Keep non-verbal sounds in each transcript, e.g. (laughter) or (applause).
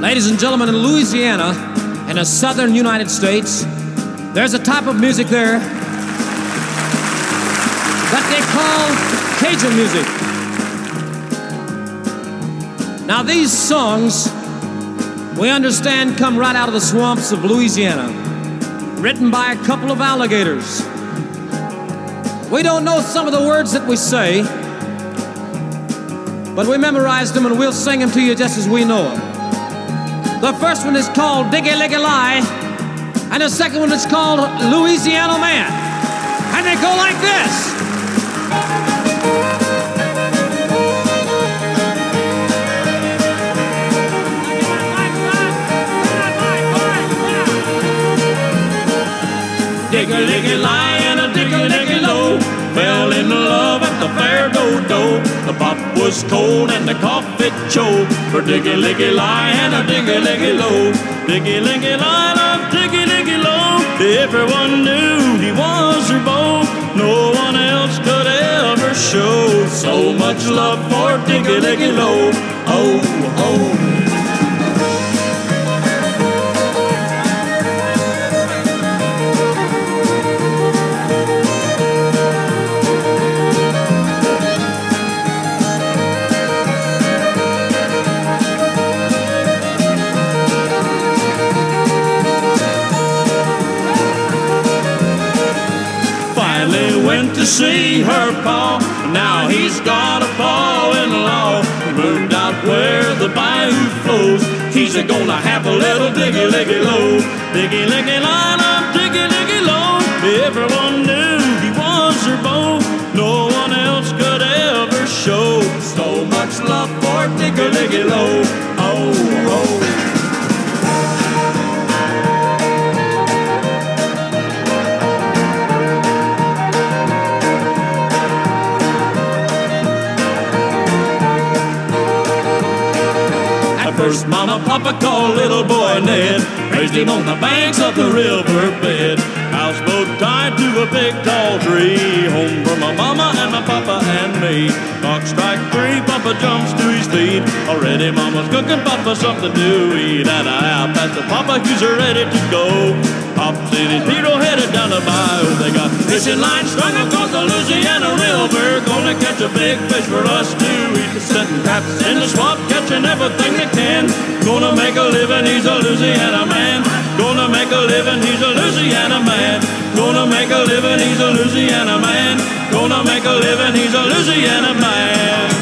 Ladies and gentlemen, in Louisiana, in the southern United States, there's a type of music there that they call Cajun music. Now, these songs, we understand, come right out of the swamps of Louisiana, written by a couple of alligators. We don't know some of the words that we say, but we memorized them and we'll sing them to you just as we know them. The first one is called Diggy Liggy Lie, and the second one is called Louisiana Man. And they go like this. Diggy Liggy Lie and a Diggy Liggy Low fell in love at the fair do-do. The pop was cold and the coffee choked for Diggy Liggy Lie and a Diggy Liggy Low. Diggy Liggy Lie and a Diggy Liggy Low. Everyone knew he was her beau. No one else could ever show so much love for Diggy Liggy Low. Oh, oh. He's got a pa-in-law. Moved out where the bayou flows. He's a gonna have a little diggy liggy low. Diggy liggy line up, diggy liggy low. Everyone knew he was her beau. No one else could ever show so much love for diggy liggy low. Called little boy Ned, raised him on the banks of the river bed. Houseboat tied to a big tall tree, home for my mama and my papa and me. Clock strike three, Papa jumps to his feet. Already, Mama's cooking Papa something to eat, and I out at the Papa, he's ready to go. Pops in his pirogue headed down the bayou. They got fishing lines strung across the Louisiana River. Gonna catch a big fish for us to eat. Setting traps in the swamp, catching everything they can. Gonna make a living, he's a Louisiana man. Gonna make a living, he's a Louisiana man. Gonna make a living, he's a Louisiana man. Gonna make a living, he's a Louisiana man.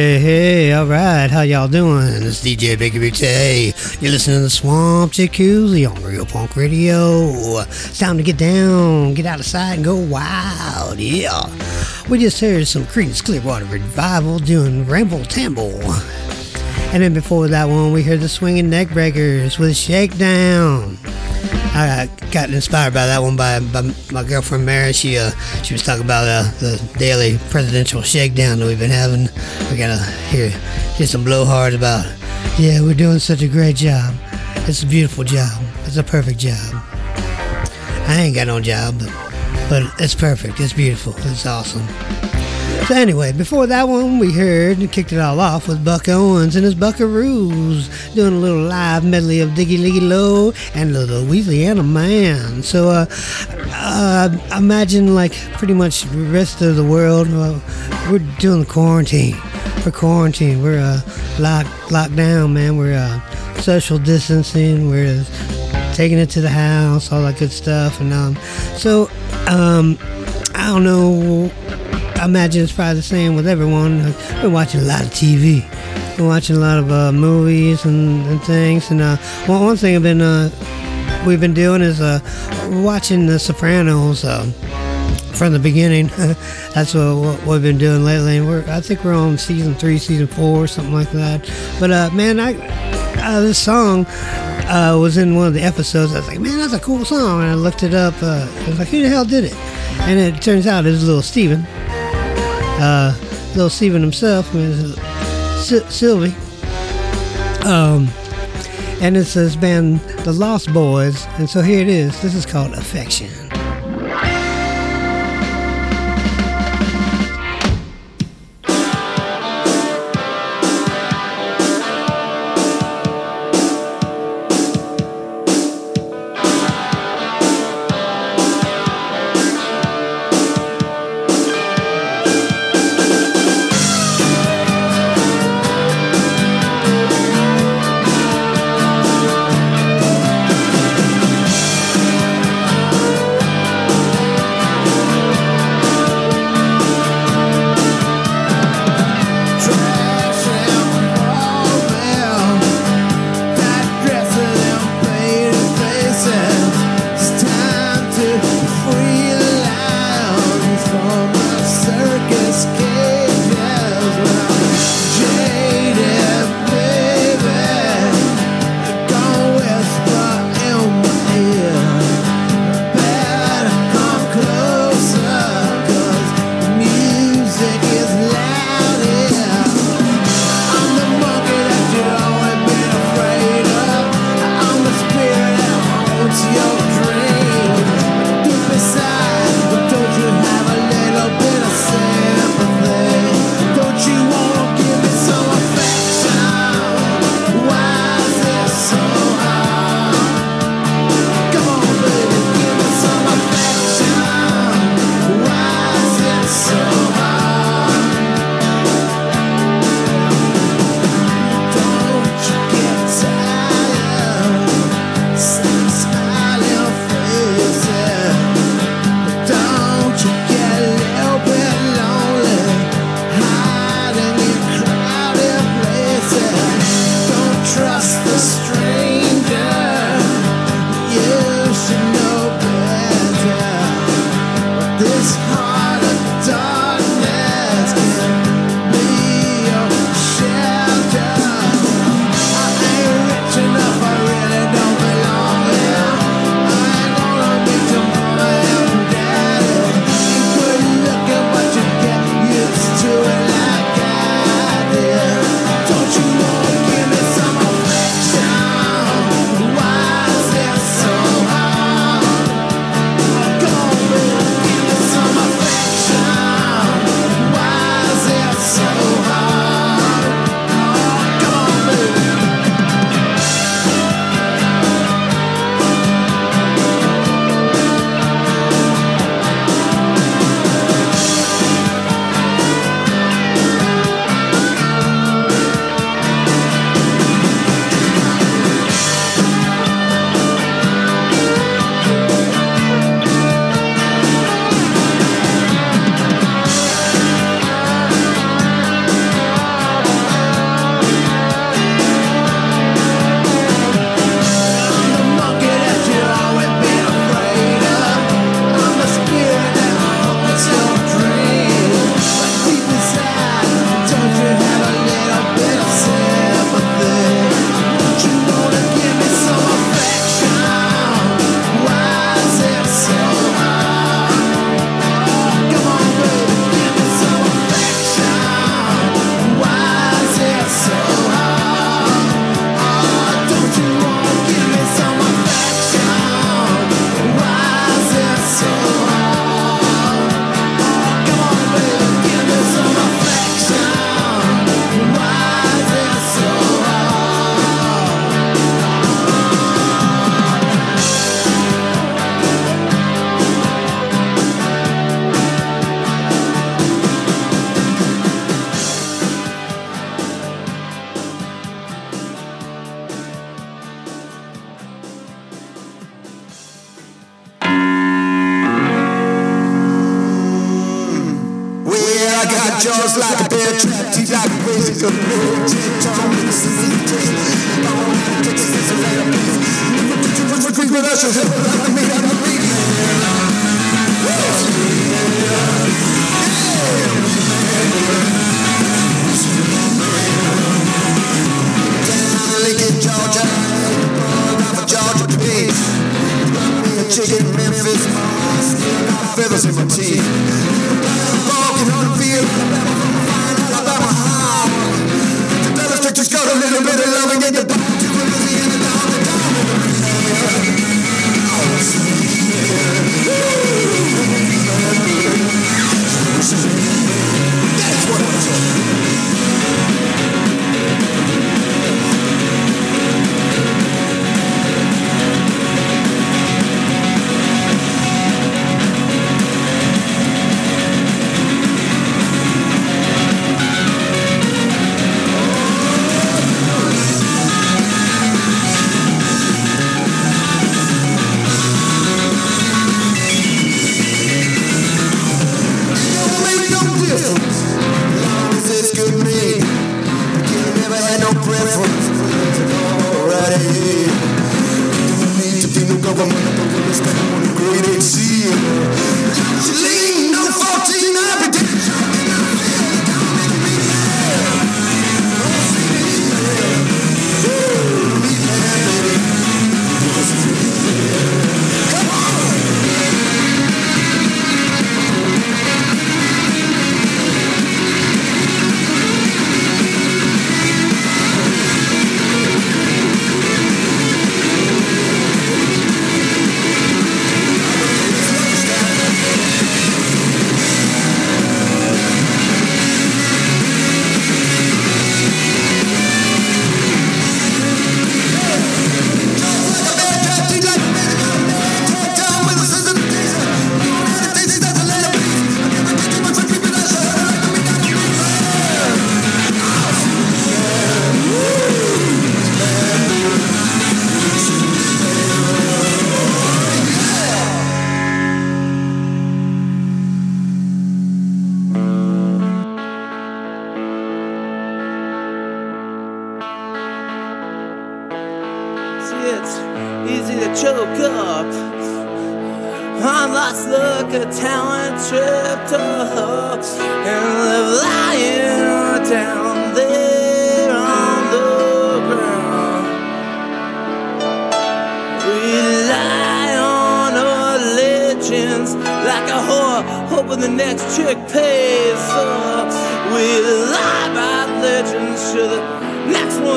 Hey, hey, all right, how y'all doing? It's DJ Big Tay. You're listening to the Swamp Jacuzzi on Real Punk Radio. It's time to get down, get out of sight, and go wild, yeah. We just heard some Creedence Clearwater Revival doing Ramble Tamble. And then before that one, we heard the Swinging Neckbreakers with Shakedown. I got inspired by that one by, by my girlfriend Mary. She uh, she was talking about uh, the daily presidential shakedown that we've been having. We gotta hear hear some blowhards about. Yeah, we're doing such a great job. It's a beautiful job. It's a perfect job. I ain't got no job, but but it's perfect. It's beautiful. It's awesome. So anyway, before that one, we heard and kicked it all off with Buck Owens and his Buckaroos doing a little live medley of Diggy Liggy Low and the Louisiana Man. So uh, uh, imagine like pretty much the rest of the world, uh, we're doing quarantine. We're quarantined. We're uh, locked locked down, man. We're uh, social distancing. We're taking it to the house, all that good stuff. And um, so um, I don't know. I imagine it's probably the same with everyone. Been watching a lot of TV. Been watching a lot of uh, movies and, and things. And uh, one, one thing I've been uh, we've been doing is uh, watching The Sopranos uh, from the beginning. (laughs) That's what, what we've been doing lately. And we're I think we're on season three, season four, something like that. But uh, man, I this song uh, was in one of the episodes. I was like, man, that's a cool song. And I looked it up. Uh, I was like, who the hell did it? And it turns out it was little Steven. Uh, little Steven himself, Sylvie. Um, and it's this band, The Lost Boys. And so here it is. This is called affection.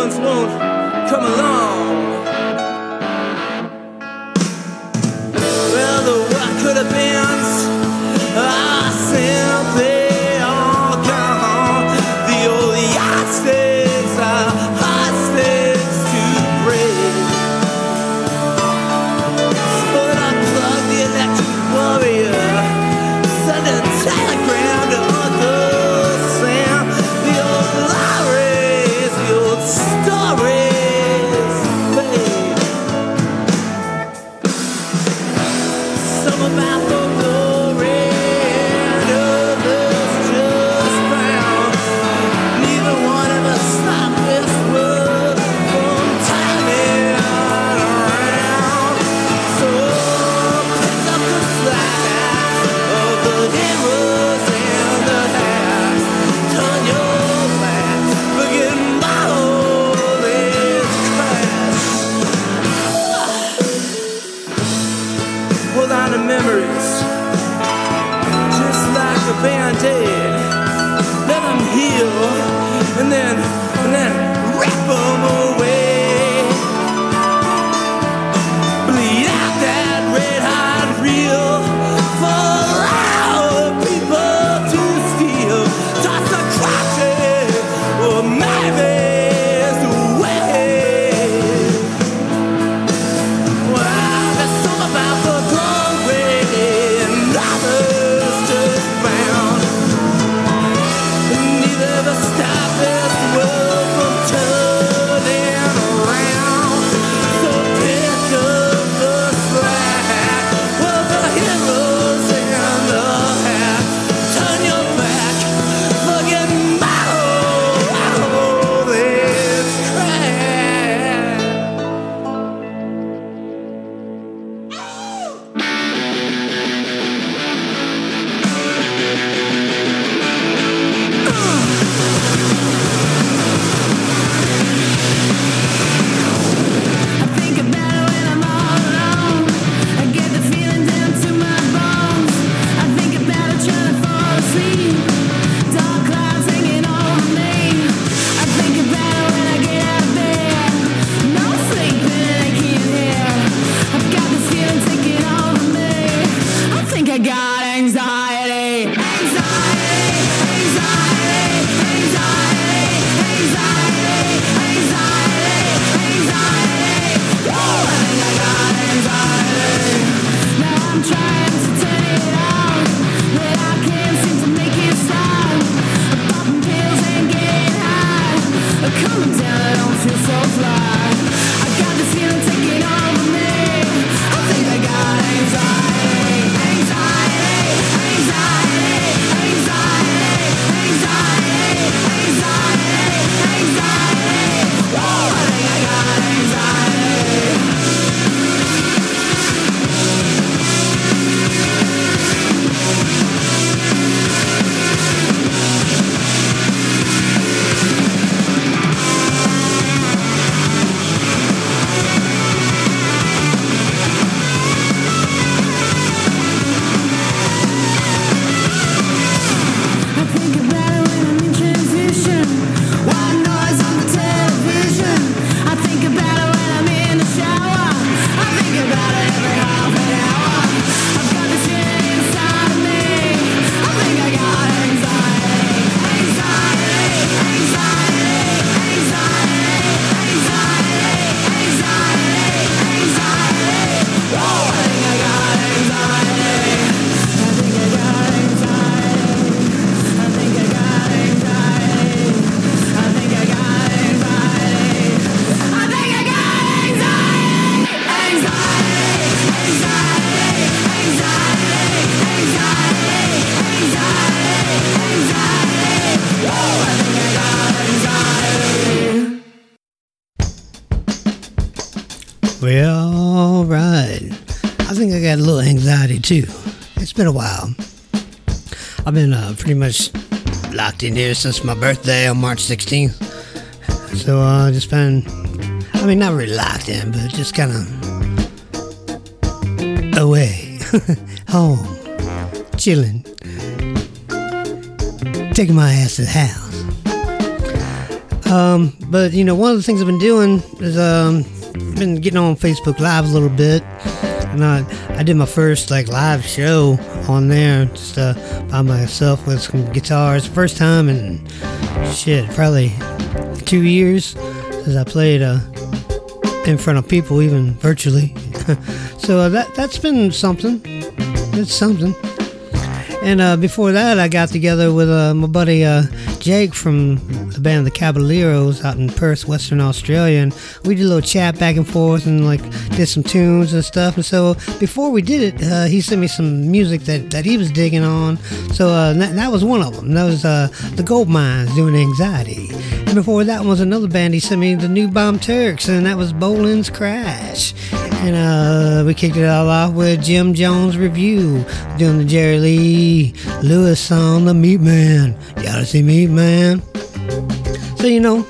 ones won't come along. Well, the what could have been. Too. It's been a while. I've been uh, pretty much locked in here since my birthday on March 16th. So uh, just been, I mean, not really locked in, but just kind of away, (laughs) home, chilling, taking my ass to the house. Um, but you know, one of the things I've been doing is um, been getting on Facebook Live a little bit, and I I did my first like live show on there just uh, by myself with some guitars. First time in shit, probably two years since I played uh, in front of people, even virtually. (laughs) so uh, that that's been something. It's something. And uh, before that, I got together with uh, my buddy uh, Jake from the band The Caballeros out in Perth, Western Australia, and we did a little chat back and forth and like did some tunes and stuff. And so before we did it, uh, he sent me some music that, that he was digging on. So uh, that, that was one of them. That was uh, the Gold Mines doing Anxiety. And before that was another band he sent me, the New Bomb Turks, and that was Bolan's Crash. And uh, we kicked it all off with Jim Jones Review, doing the Jerry Lee Lewis song, The Meat Man. You gotta see Meat Man. So, you know,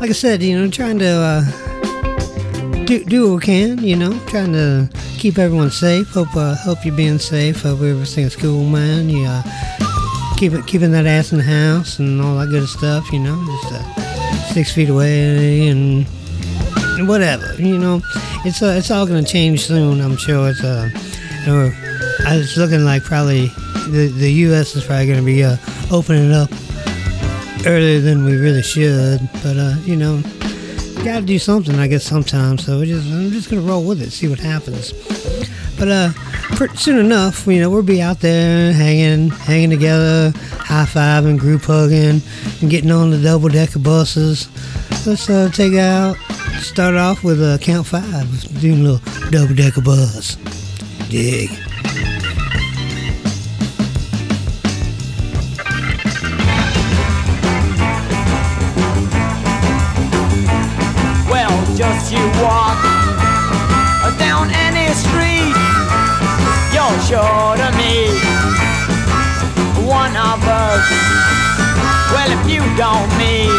like I said, you know, trying to uh, do, do what we can, you know, trying to keep everyone safe. Hope uh, hope you're being safe. Hope everything's cool, man. You uh, keep it, keeping that ass in the house and all that good stuff, you know, just uh, six feet away and whatever, you know. It's uh, it's all gonna change soon. I'm sure. It's uh, it's looking like probably the the U.S. is probably gonna be uh, opening up earlier than we really should. But uh, you know, got to do something, I guess, sometimes. So we just I'm just gonna roll with it, see what happens. But uh, soon enough, you know, we'll be out there hanging, hanging together, high fiving, group hugging, and getting on the double decker buses. Let's uh, take out, start off with uh, count five, doing a little double decker bus. Dig. Well, just you walk down any street, you're sure to meet one of us. Well, if you don't meet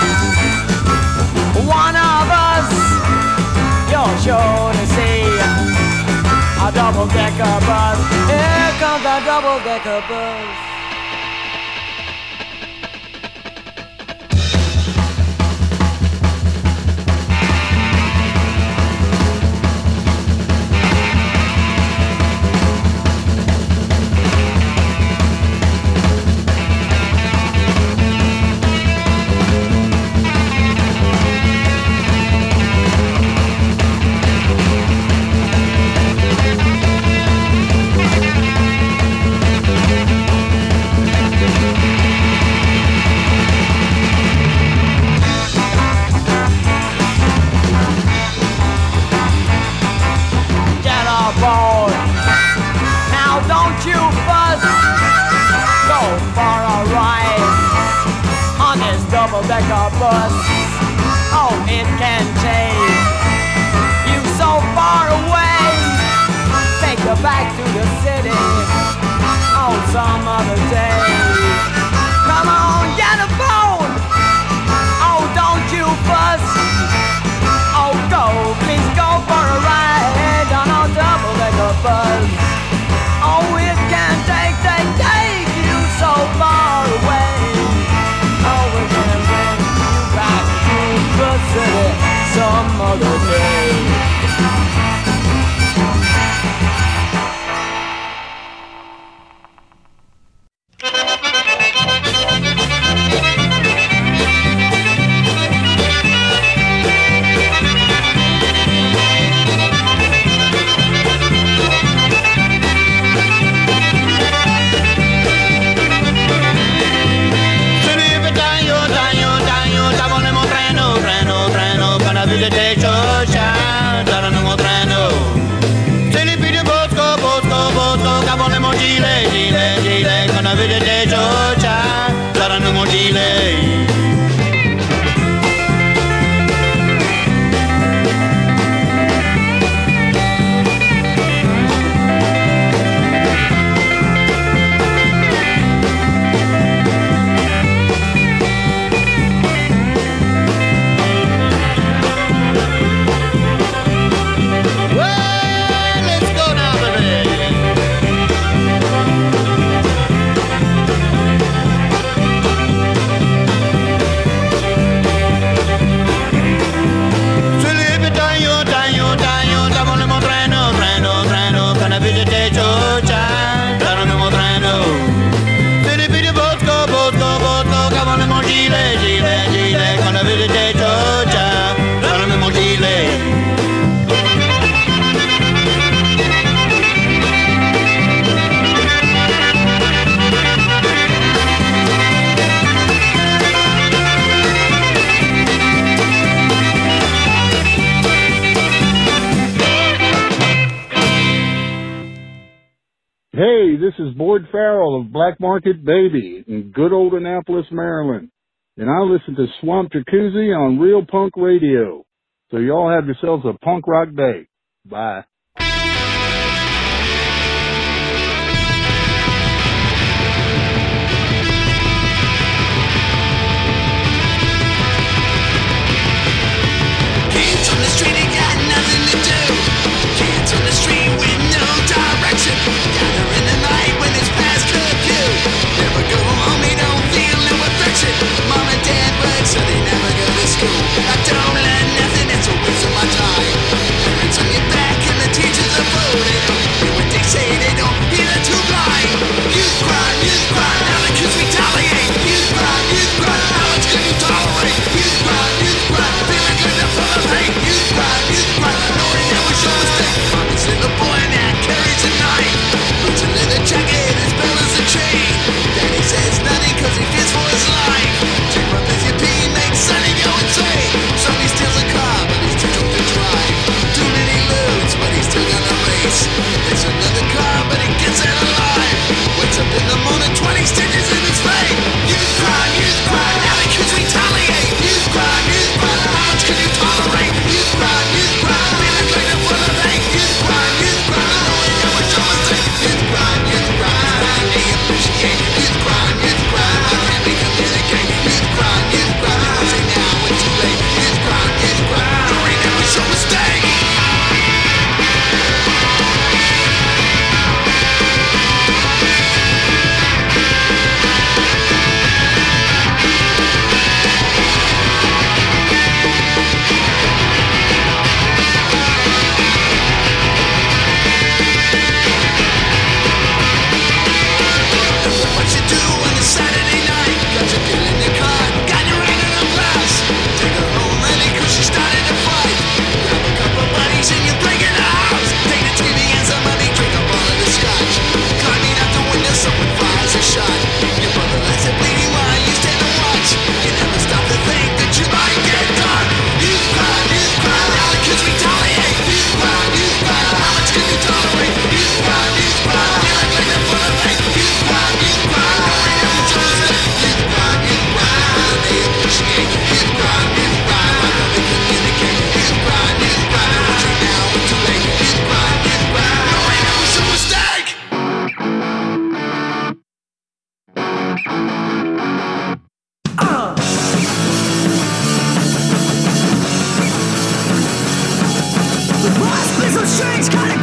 one to see a double decker bus. Here comes a double decker bus. Black Market Baby in good old Annapolis, Maryland. And I listen to Swamp Jacuzzi on Real Punk Radio. So y'all have yourselves a punk rock day. Bye. I don't learn nothing, it's a waste of my time. Parents on your back and the teachers are voting. You were dictated or either too blind. You cry, you cry, now the kids retaliate. Something's gotta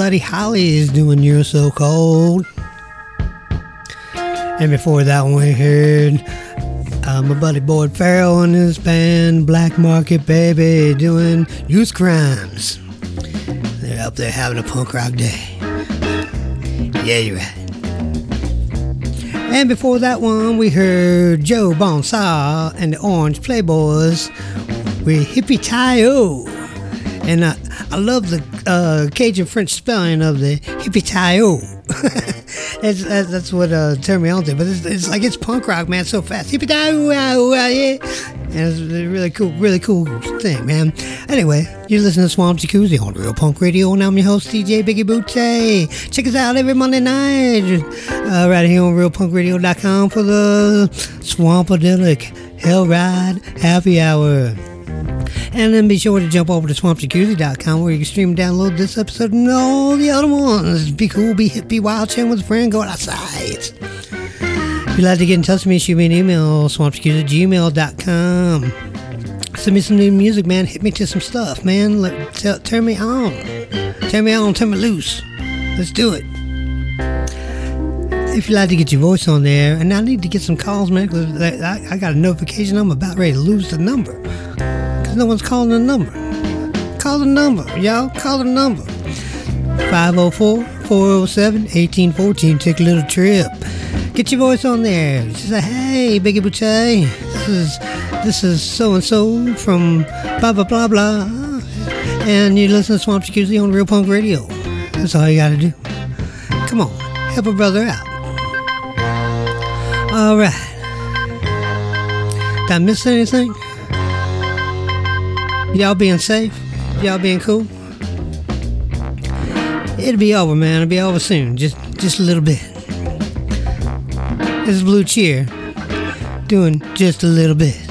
right, Holly Bloody Hollies doing You're So Cold. And before that one, we heard uh, my buddy Boyd Farrell and his band Black Market Baby doing Youth Crimes. They're up there having a punk rock day. Yeah, you're right. And before that one, we heard Joe Bonsall and the Orange Playboys with Hippie Tie-O. And uh, I love the uh, Cajun French spelling of the hippie tie-o. (laughs) that's, that's, what uh, turned me on to. But it's, it's like it's punk rock, man, so fast. Hippie yeah. And it's a really cool, really cool thing, man. Anyway, you're listening to Swamp Jacuzzi on Real Punk Radio, and I'm your host, DJ Biggie Booty. Check us out every Monday night uh, right here on RealPunkRadio.com for the Swampadelic Hell Ride Happy Hour. And then be sure to jump over to swampjacuzzi.com where you can stream and download this episode and all the other ones. Be cool, be hip, be wild, chill with a friend, go outside. If you'd like to get in touch with me, shoot me an email, swampjacuzzi at gmail.com. Send me some new music, man. Hit me to some stuff, man. Let, turn me on. Turn me on, turn me loose. Let's do it. If you'd like to get your voice on there, and I need to get some calls, man, because I, I got a notification I'm about ready to lose the number. Because no one's calling the number. Call the number, y'all. Call the number. 504 407 1814. Take a little trip. Get your voice on there. Just say, hey, Biggie Boutte. This is this is so and so from blah blah blah blah. And you listen to Swamp Jacuzzi on Real Punk Radio. That's all you gotta do. Come on, help a brother out. All right. Did I miss anything? Y'all being safe? Y'all being cool? It'll be over, man. It'll be over soon. Just just a little bit. This is Blue Cheer doing just a little bit.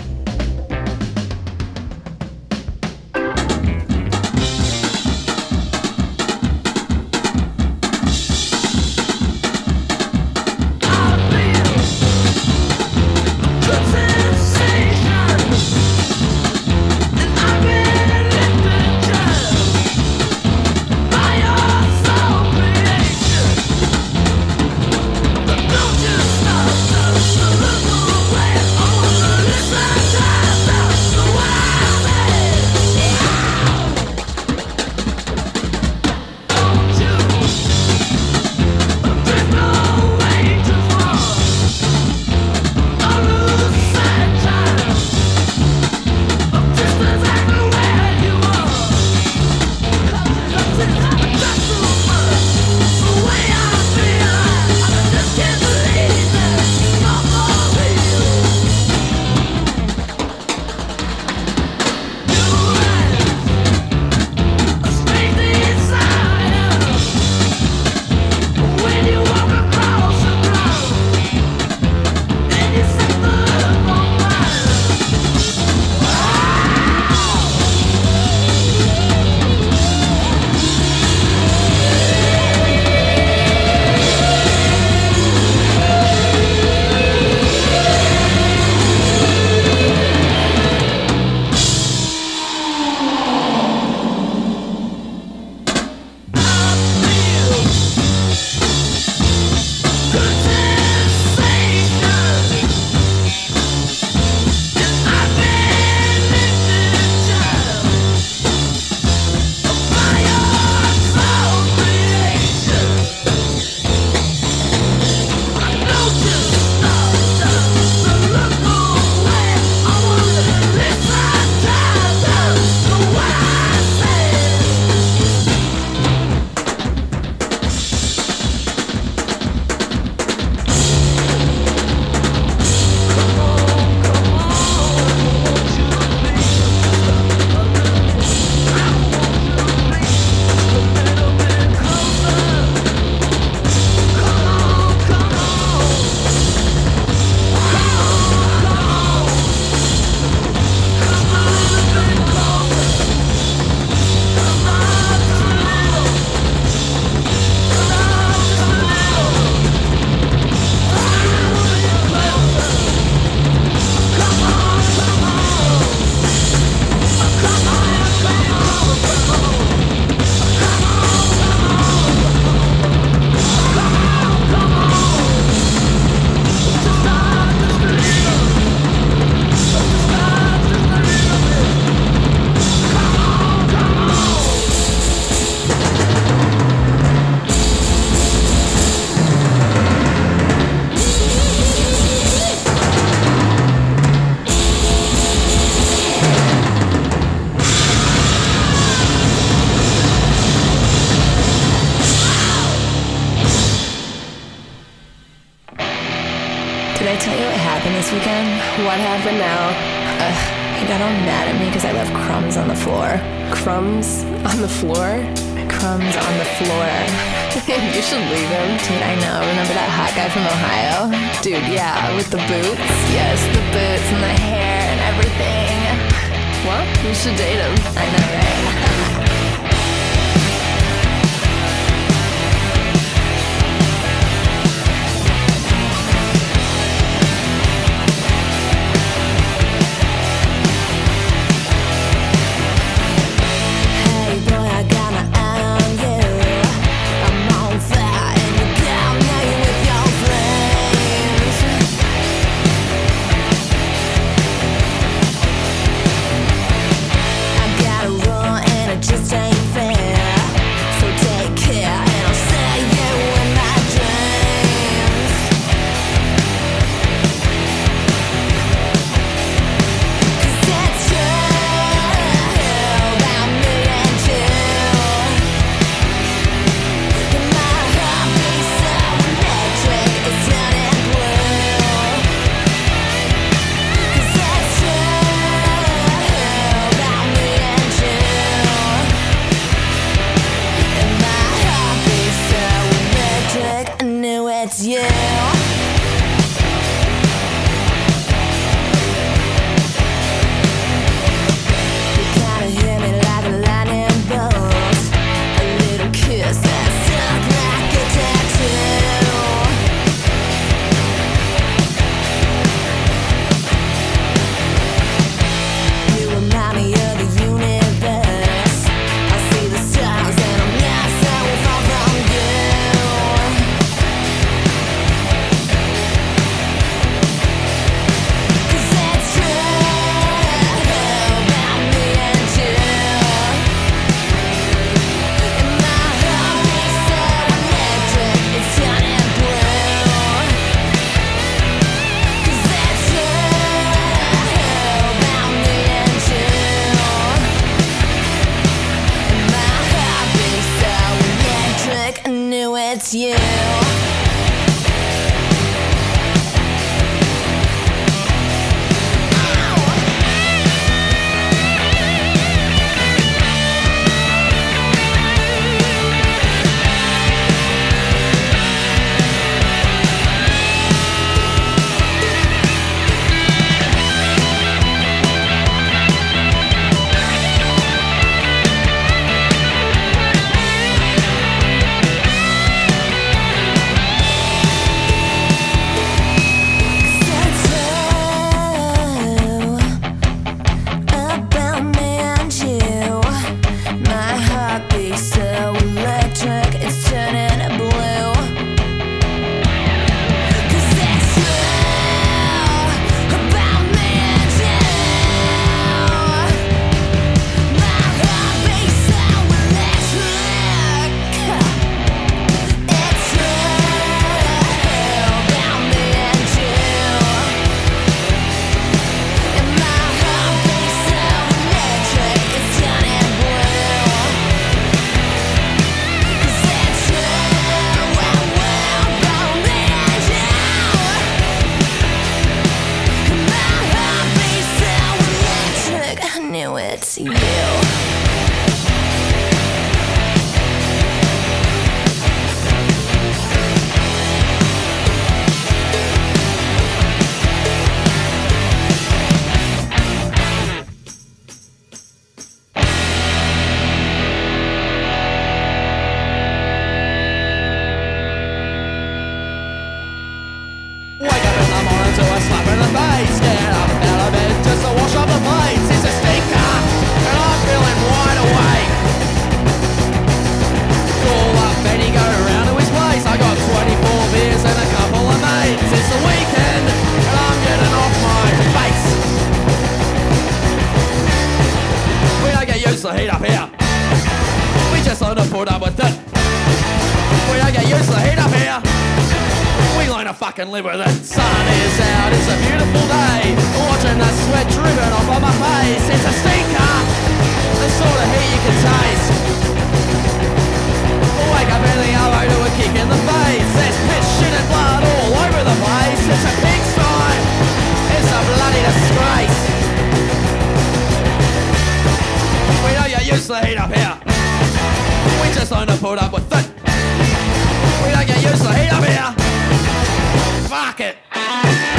Yeah.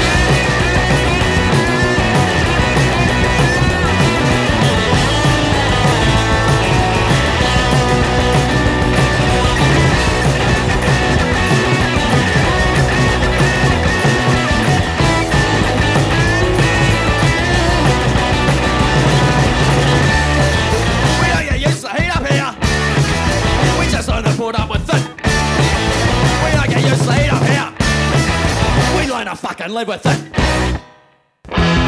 fucking live with it.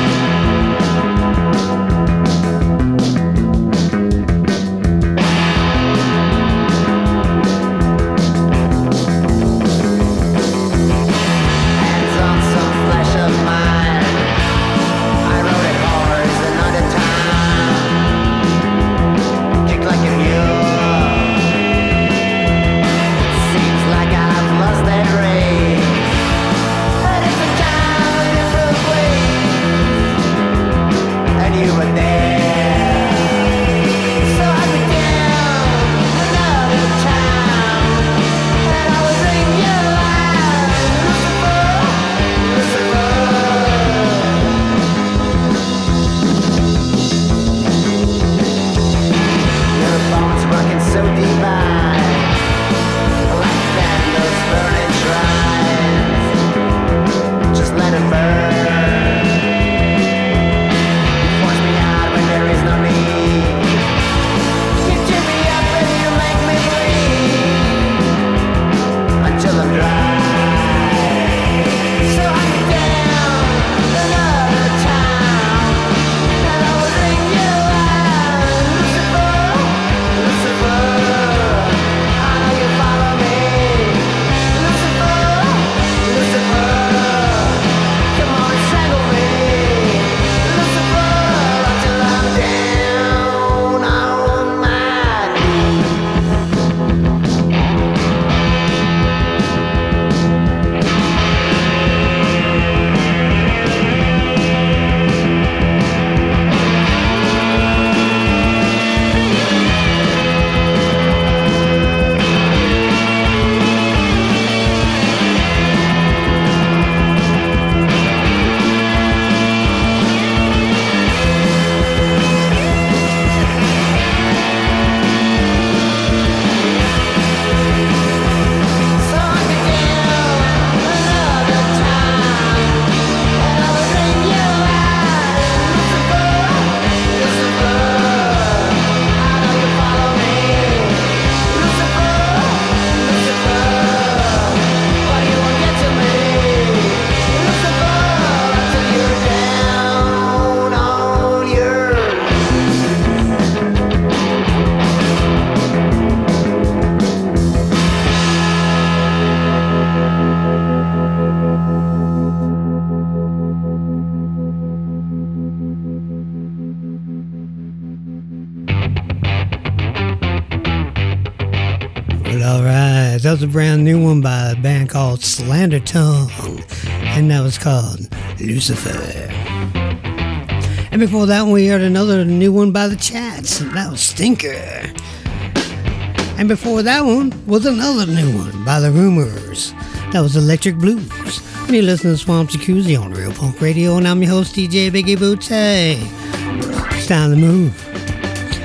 brand new one by a band called Slander Tongue, and that was called Lucifer. And before that one, we heard another new one by the Chats, and that was Stinker. And before that one was another new one by the Rumors, that was Electric Blues. And you listen to Swamp Jacuzzi on Real Punk Radio, and I'm your host, DJ Biggie hey It's time to move.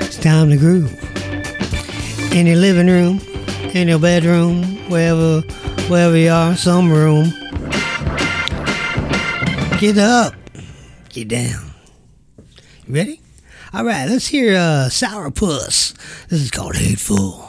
It's time to groove. In your living room, in your bedroom, wherever wherever you are, some room. Get up. Get down. You ready? All right, let's hear uh, Sourpuss. This is called Hateful.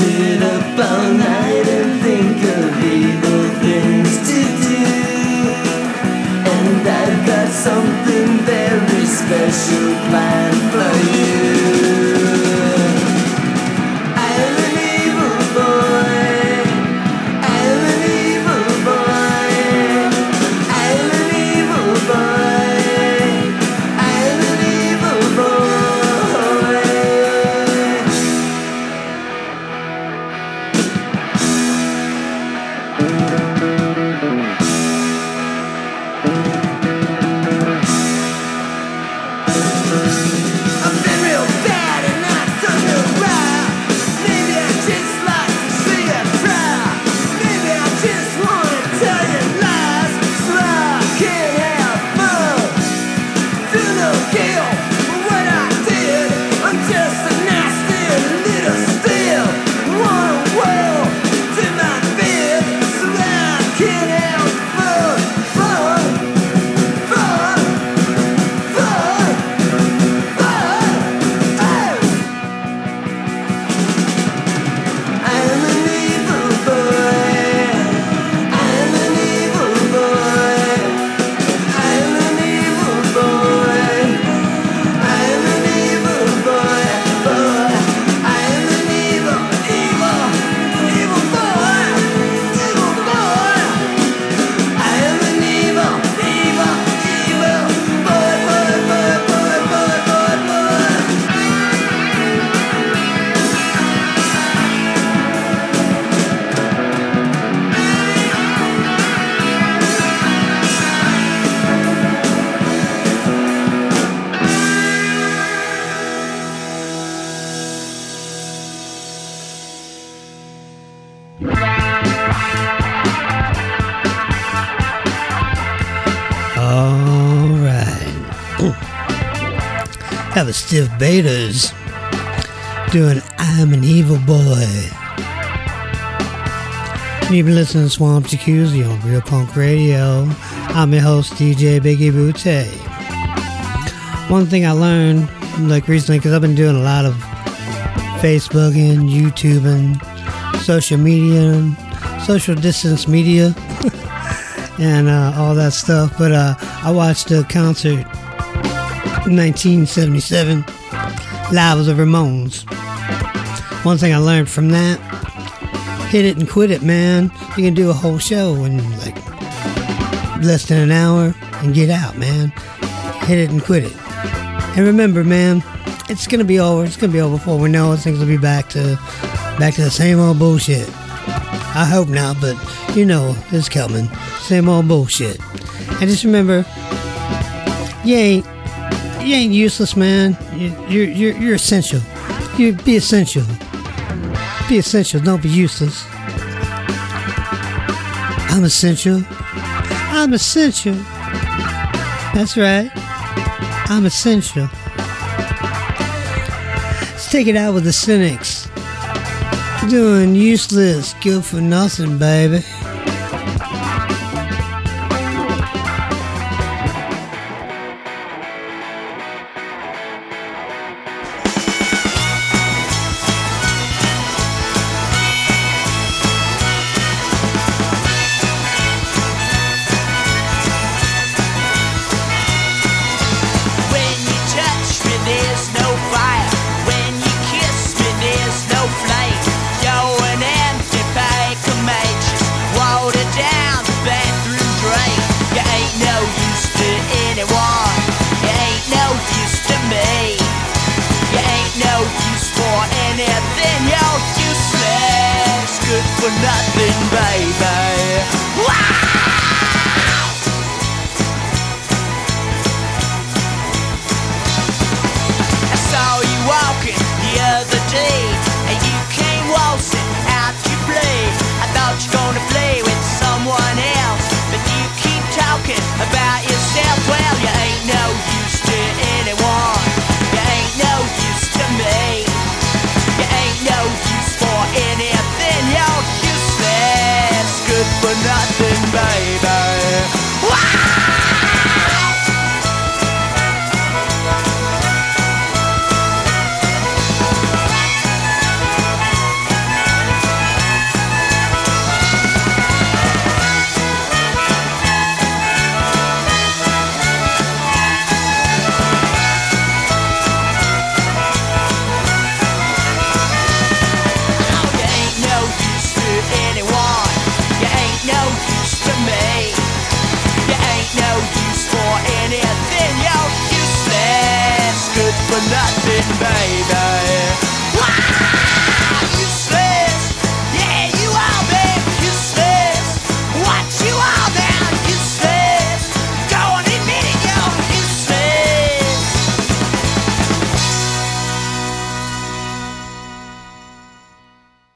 Sit up all night and think of evil things to do. And I've got something very special planned for you. Was Stiv Bators doing I'm an Evil Boy. You've been listening to Swamp Jacuzzi on Real Punk Radio. I'm your host, DJ Biggie Butte. One thing I learned, like recently, because I've been doing a lot of Facebooking, YouTubing, social media, social distance media (laughs) and uh, all that stuff. But uh, I watched a concert in 1977, live of Ramones. One thing I learned from that: hit it and quit it, man. You can do a whole show in like less than an hour and get out, man. Hit it and quit it. And remember, man, it's gonna be over. It's gonna be over before we know it. Things will be back to back to the same old bullshit. I hope not, but you know it's coming. Same old bullshit. And just remember, you ain't you ain't useless, man. You, you're you're you're essential. You be essential. Be essential. Don't be useless. I'm essential. I'm essential. That's right. I'm essential. Let's take it out with the cynics. Doing useless, good for nothing, baby. For nothing, baby.